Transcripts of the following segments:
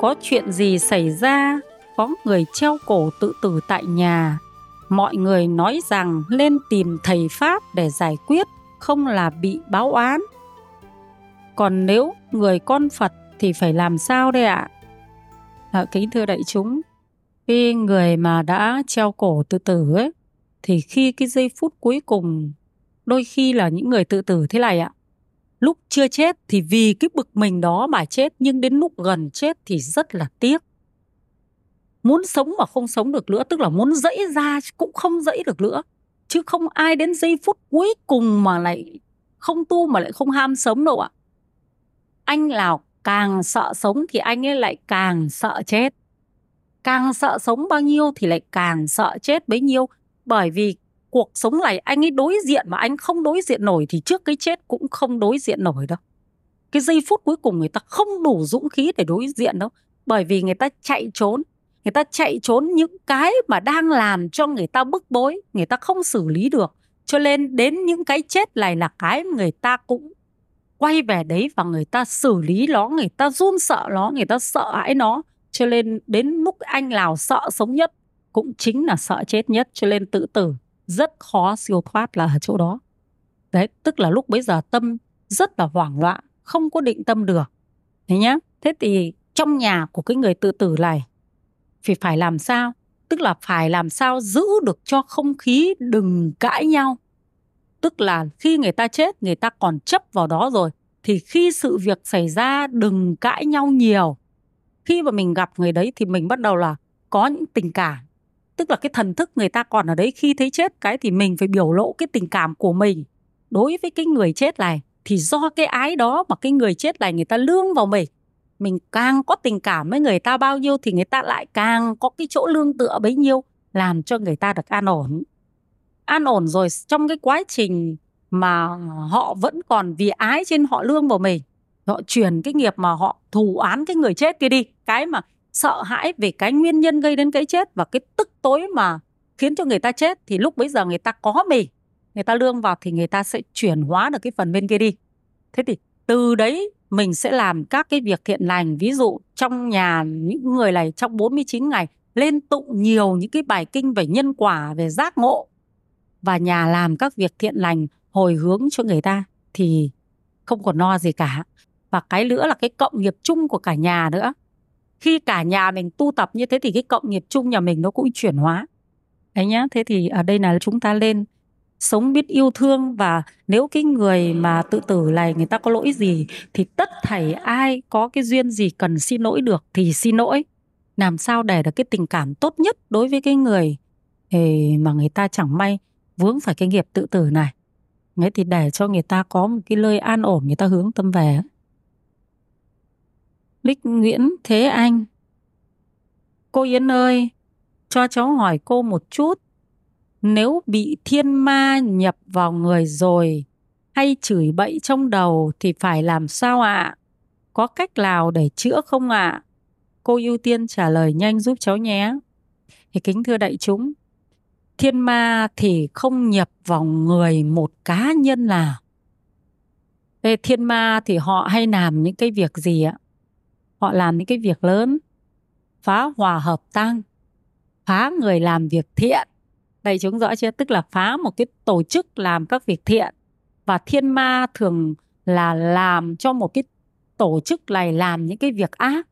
có chuyện gì xảy ra, có người treo cổ tự tử tại nhà mọi người nói rằng lên tìm thầy pháp để giải quyết, không là bị báo án. còn nếu người con phật thì phải làm sao đây ạ à? kính thưa đại chúng, khi người mà đã treo cổ tự tử ấy, thì khi cái giây phút cuối cùng, đôi khi là những người tự tử thế này ạ lúc chưa chết thì vì cái bực mình đó mà chết, nhưng đến lúc gần chết thì rất là tiếc. Muốn sống mà không sống được nữa, tức là muốn dẫy ra cũng không dẫy được nữa. Chứ không ai đến giây phút cuối cùng mà lại không tu mà lại không ham sống đâu ạ. Anh nào càng sợ sống thì anh ấy lại càng sợ chết. Càng sợ sống bao nhiêu thì lại càng sợ chết bấy nhiêu. Bởi vì cuộc sống này anh ấy đối diện mà anh không đối diện nổi thì trước cái chết cũng không đối diện nổi đâu. Cái giây phút cuối cùng người ta không đủ dũng khí để đối diện đâu. Bởi vì người ta chạy trốn, người ta chạy trốn những cái mà đang làm cho người ta bức bối, người ta không xử lý được. Cho nên đến những cái chết này là cái người ta cũng quay về đấy và người ta xử lý nó, người ta run sợ nó, người ta sợ hãi nó. Cho nên đến lúc anh nào sợ sống nhất cũng chính là sợ chết nhất. Cho nên tự tử rất khó siêu thoát là ở chỗ đó. Đấy, tức là lúc bấy giờ tâm rất là hoảng loạn, không có định tâm được. Thế nhá, thế thì trong nhà của cái người tự tử này thì phải làm sao? Tức là phải làm sao giữ được cho không khí đừng cãi nhau. Tức là khi người ta chết, người ta còn chấp vào đó rồi, thì khi sự việc xảy ra đừng cãi nhau nhiều. Khi mà mình gặp người đấy thì mình bắt đầu là có những tình cảm tức là cái thần thức người ta còn ở đấy khi thấy chết cái thì mình phải biểu lộ cái tình cảm của mình. Đối với cái người chết này thì do cái ái đó mà cái người chết này người ta lương vào mình. Mình càng có tình cảm với người ta bao nhiêu thì người ta lại càng có cái chỗ lương tựa bấy nhiêu, làm cho người ta được an ổn. An ổn rồi trong cái quá trình mà họ vẫn còn vì ái trên họ lương vào mình, họ chuyển cái nghiệp mà họ thù án cái người chết kia đi. Cái mà sợ hãi về cái nguyên nhân gây đến cái chết và cái tức tối mà khiến cho người ta chết thì lúc bấy giờ người ta có mình người ta lương vào thì người ta sẽ chuyển hóa được cái phần bên kia đi. Thế thì từ đấy mình sẽ làm các cái việc thiện lành, ví dụ trong nhà những người này trong 49 ngày lên tụng nhiều những cái bài kinh về nhân quả, về giác ngộ và nhà làm các việc thiện lành, hồi hướng cho người ta thì không còn no gì cả. Và cái nữa là cái cộng nghiệp chung của cả nhà nữa khi cả nhà mình tu tập như thế thì cái cộng nghiệp chung nhà mình nó cũng chuyển hóa. Đấy nhá, thế thì ở đây là chúng ta lên sống biết yêu thương và nếu cái người mà tự tử này người ta có lỗi gì thì tất thảy ai có cái duyên gì cần xin lỗi được thì xin lỗi. Làm sao để được cái tình cảm tốt nhất đối với cái người mà người ta chẳng may vướng phải cái nghiệp tự tử này. Đấy thì để cho người ta có một cái nơi an ổn, người ta hướng tâm về Lích Nguyễn Thế Anh Cô Yến ơi, cho cháu hỏi cô một chút. Nếu bị thiên ma nhập vào người rồi hay chửi bậy trong đầu thì phải làm sao ạ? À? Có cách nào để chữa không ạ? À? Cô ưu tiên trả lời nhanh giúp cháu nhé. Thì kính thưa đại chúng, thiên ma thì không nhập vào người một cá nhân nào. Về thiên ma thì họ hay làm những cái việc gì ạ? Họ làm những cái việc lớn, phá hòa hợp tăng, phá người làm việc thiện. Đây chúng rõ chưa? Tức là phá một cái tổ chức làm các việc thiện. Và thiên ma thường là làm cho một cái tổ chức này làm những cái việc ác.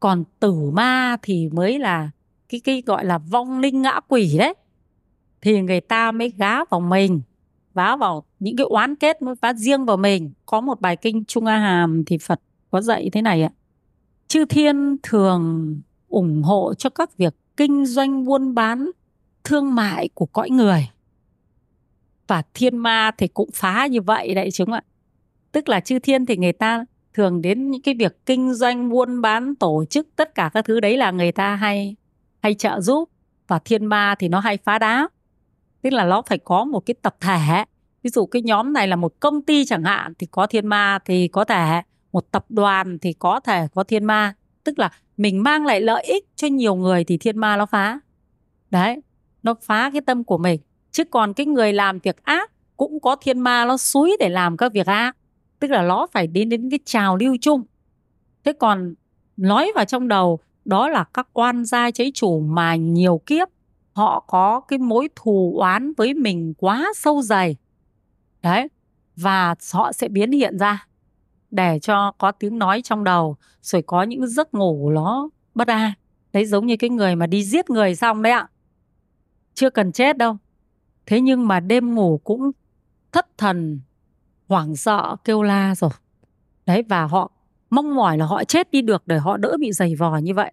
Còn tử ma thì mới là cái cái gọi là vong linh ngã quỷ đấy. Thì người ta mới gá vào mình, vá vào những cái oán kết mới phá riêng vào mình. Có một bài kinh Trung A Hàm thì Phật có dạy thế này ạ chư thiên thường ủng hộ cho các việc kinh doanh, buôn bán, thương mại của cõi người. Và thiên ma thì cũng phá như vậy đấy chúng ạ. Tức là chư thiên thì người ta thường đến những cái việc kinh doanh, buôn bán, tổ chức, tất cả các thứ đấy là người ta hay hay trợ giúp. Và thiên ma thì nó hay phá đá. Tức là nó phải có một cái tập thể. Ví dụ cái nhóm này là một công ty chẳng hạn, thì có thiên ma thì có thể một tập đoàn thì có thể có thiên ma. Tức là mình mang lại lợi ích cho nhiều người thì thiên ma nó phá. Đấy, nó phá cái tâm của mình. Chứ còn cái người làm việc ác cũng có thiên ma nó suối để làm các việc ác. Tức là nó phải đến đến cái trào lưu chung. Thế còn nói vào trong đầu, đó là các oan gia chế chủ mà nhiều kiếp họ có cái mối thù oán với mình quá sâu dày. Đấy, và họ sẽ biến hiện ra để cho có tiếng nói trong đầu, rồi có những giấc ngủ nó bất an. Đấy, giống như cái người mà đi giết người xong đấy ạ. Chưa cần chết đâu. Thế nhưng mà đêm ngủ cũng thất thần, hoảng sợ, kêu la rồi. Đấy, và họ mong mỏi là họ chết đi được để họ đỡ bị dày vò như vậy.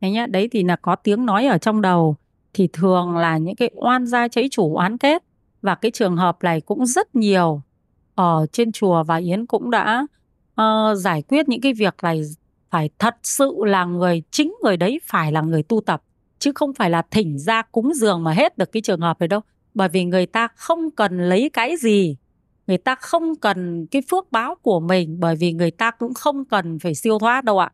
Đấy nhá, đấy thì là có tiếng nói ở trong đầu thì thường là những cái oan gia cháy chủ oán kết. Và cái trường hợp này cũng rất nhiều ở trên chùa và Yến cũng đã uh, giải quyết những cái việc này phải thật sự là người chính người đấy phải là người tu tập chứ không phải là thỉnh ra cúng dường mà hết được cái trường hợp này đâu. Bởi vì người ta không cần lấy cái gì người ta không cần cái phước báo của mình bởi vì người ta cũng không cần phải siêu thoát đâu ạ.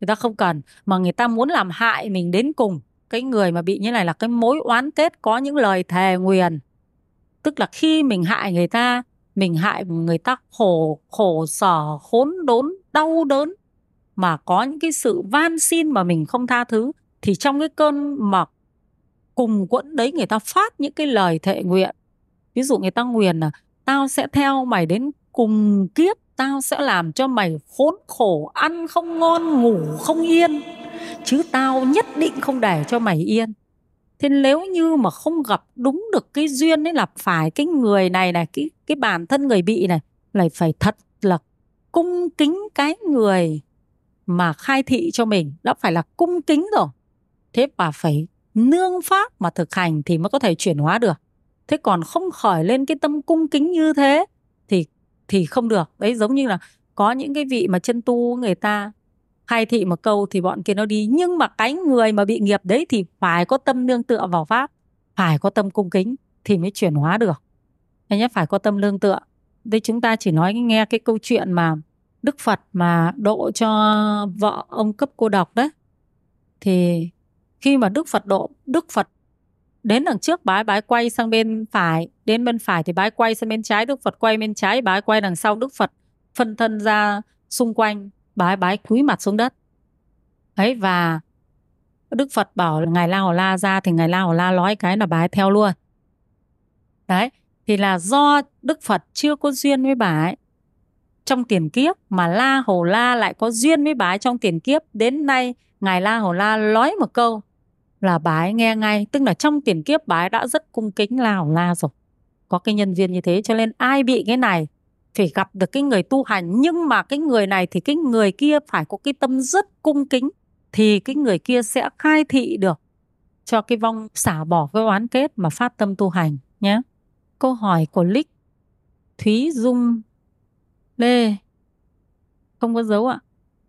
Người ta không cần mà người ta muốn làm hại mình đến cùng. Cái người mà bị như này là cái mối oán kết có những lời thề nguyền. Tức là khi mình hại người ta mình hại người ta khổ khổ sở khốn, đốn, đau đớn. Mà có những cái sự van xin mà mình không tha thứ, thì trong cái cơn mà cùng quẫn đấy người ta phát những cái lời thệ nguyện. Ví dụ người ta nguyền là, tao sẽ theo mày đến cùng kiếp, tao sẽ làm cho mày khốn khổ, ăn không ngon, ngủ không yên, chứ tao nhất định không để cho mày yên thế nếu như mà không gặp đúng được cái duyên ấy là phải cái người này này, cái cái bản thân người bị này, lại phải thật là cung kính cái người mà khai thị cho mình. Đã phải là cung kính rồi. Thế mà phải nương pháp mà thực hành thì mới có thể chuyển hóa được. Thế còn không khởi lên cái tâm cung kính như thế thì thì không được. Đấy, giống như là có những cái vị mà chân tu người ta khai thị một câu thì bọn kia nó đi, nhưng mà cái người mà bị nghiệp đấy thì phải có tâm nương tựa vào pháp, phải có tâm cung kính thì mới chuyển hóa được. Anh nhé, phải có tâm lương tựa. Đây chúng ta chỉ nói nghe cái câu chuyện mà Đức Phật mà độ cho vợ ông cấp cô độc đấy. Thì khi mà Đức Phật độ, Đức Phật đến đằng trước, bái bái quay sang bên phải, đến bên phải thì bái quay sang bên trái, Đức Phật quay bên trái, bái quay đằng sau, Đức Phật phân thân ra xung quanh bái bái cúi mặt xuống đất. Ấy, và Đức Phật bảo là ngài La Hầu La ra thì ngài La Hầu La nói cái là bái theo luôn. Đấy, thì là do Đức Phật chưa có duyên với bà ấy trong tiền kiếp mà La Hầu La lại có duyên với bà ấy trong tiền kiếp, đến nay ngài La Hầu La nói một câu là bà ấy nghe ngay. Tức là trong tiền kiếp bà ấy đã rất cung kính La Hầu La rồi. Có cái nhân duyên như thế cho nên ai bị cái này phải gặp được cái người tu hành nhưng mà cái người này thì cái người kia phải có cái tâm rất cung kính, thì cái người kia sẽ khai thị được cho cái vong, xả bỏ cái oán kết mà phát tâm tu hành nhé. Câu hỏi của Lích Thúy Dung Lê Không có dấu ạ.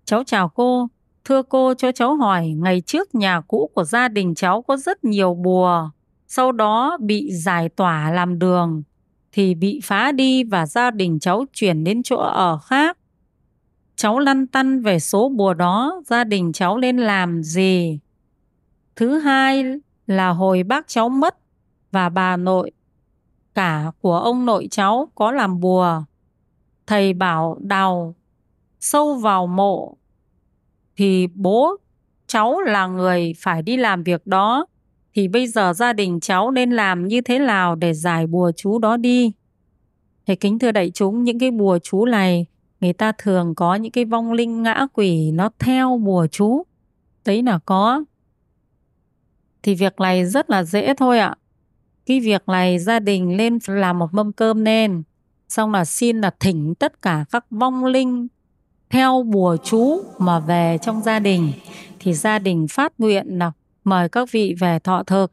Cháu chào cô. Thưa cô, cho cháu hỏi, ngày trước nhà cũ của gia đình cháu có rất nhiều bùa. Sau đó bị giải tỏa làm đường thì bị phá đi và gia đình cháu chuyển đến chỗ ở khác. Cháu lăn tăn về số bùa đó, gia đình cháu nên làm gì? Thứ hai là hồi bác cháu mất và bà nội cả của ông nội cháu có làm bùa. Thầy bảo đào sâu vào mộ thì bố cháu là người phải đi làm việc đó thì bây giờ gia đình cháu nên làm như thế nào để giải bùa chú đó đi? Thầy kính thưa đại chúng, những cái bùa chú này người ta thường có những cái vong linh ngã quỷ nó theo bùa chú. Đấy là có. Thì việc này rất là dễ thôi ạ. Cái việc này gia đình lên làm một mâm cơm nên xong là xin là thỉnh tất cả các vong linh theo bùa chú mà về trong gia đình thì gia đình phát nguyện là mời các vị về thọ thực.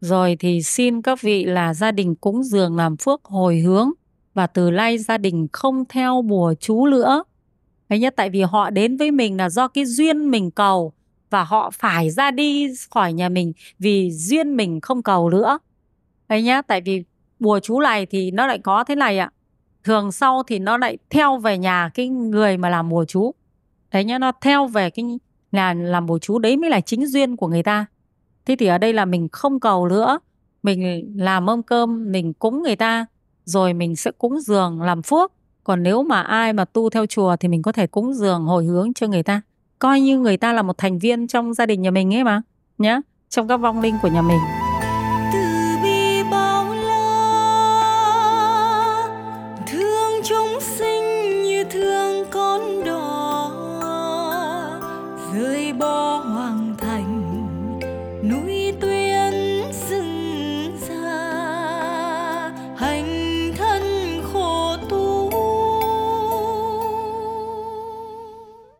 Rồi thì xin các vị là gia đình cúng dường làm phước hồi hướng và từ nay gia đình không theo bùa chú nữa. Đấy nhất tại vì họ đến với mình là do cái duyên mình cầu và họ phải ra đi khỏi nhà mình vì duyên mình không cầu nữa. Đấy nhá, tại vì bùa chú này thì nó lại có thế này ạ. Thường sau thì nó lại theo về nhà cái người mà làm bùa chú. Đấy nhá, nó theo về cái là làm bùa chú đấy mới là chính duyên của người ta. Thế thì ở đây là mình không cầu nữa. Mình làm mâm cơm mình cúng người ta rồi mình sẽ cúng dường làm phước. Còn nếu mà ai mà tu theo chùa thì mình có thể cúng dường hồi hướng cho người ta. Coi như người ta là một thành viên trong gia đình nhà mình ấy mà nhé, trong các vong linh của nhà mình.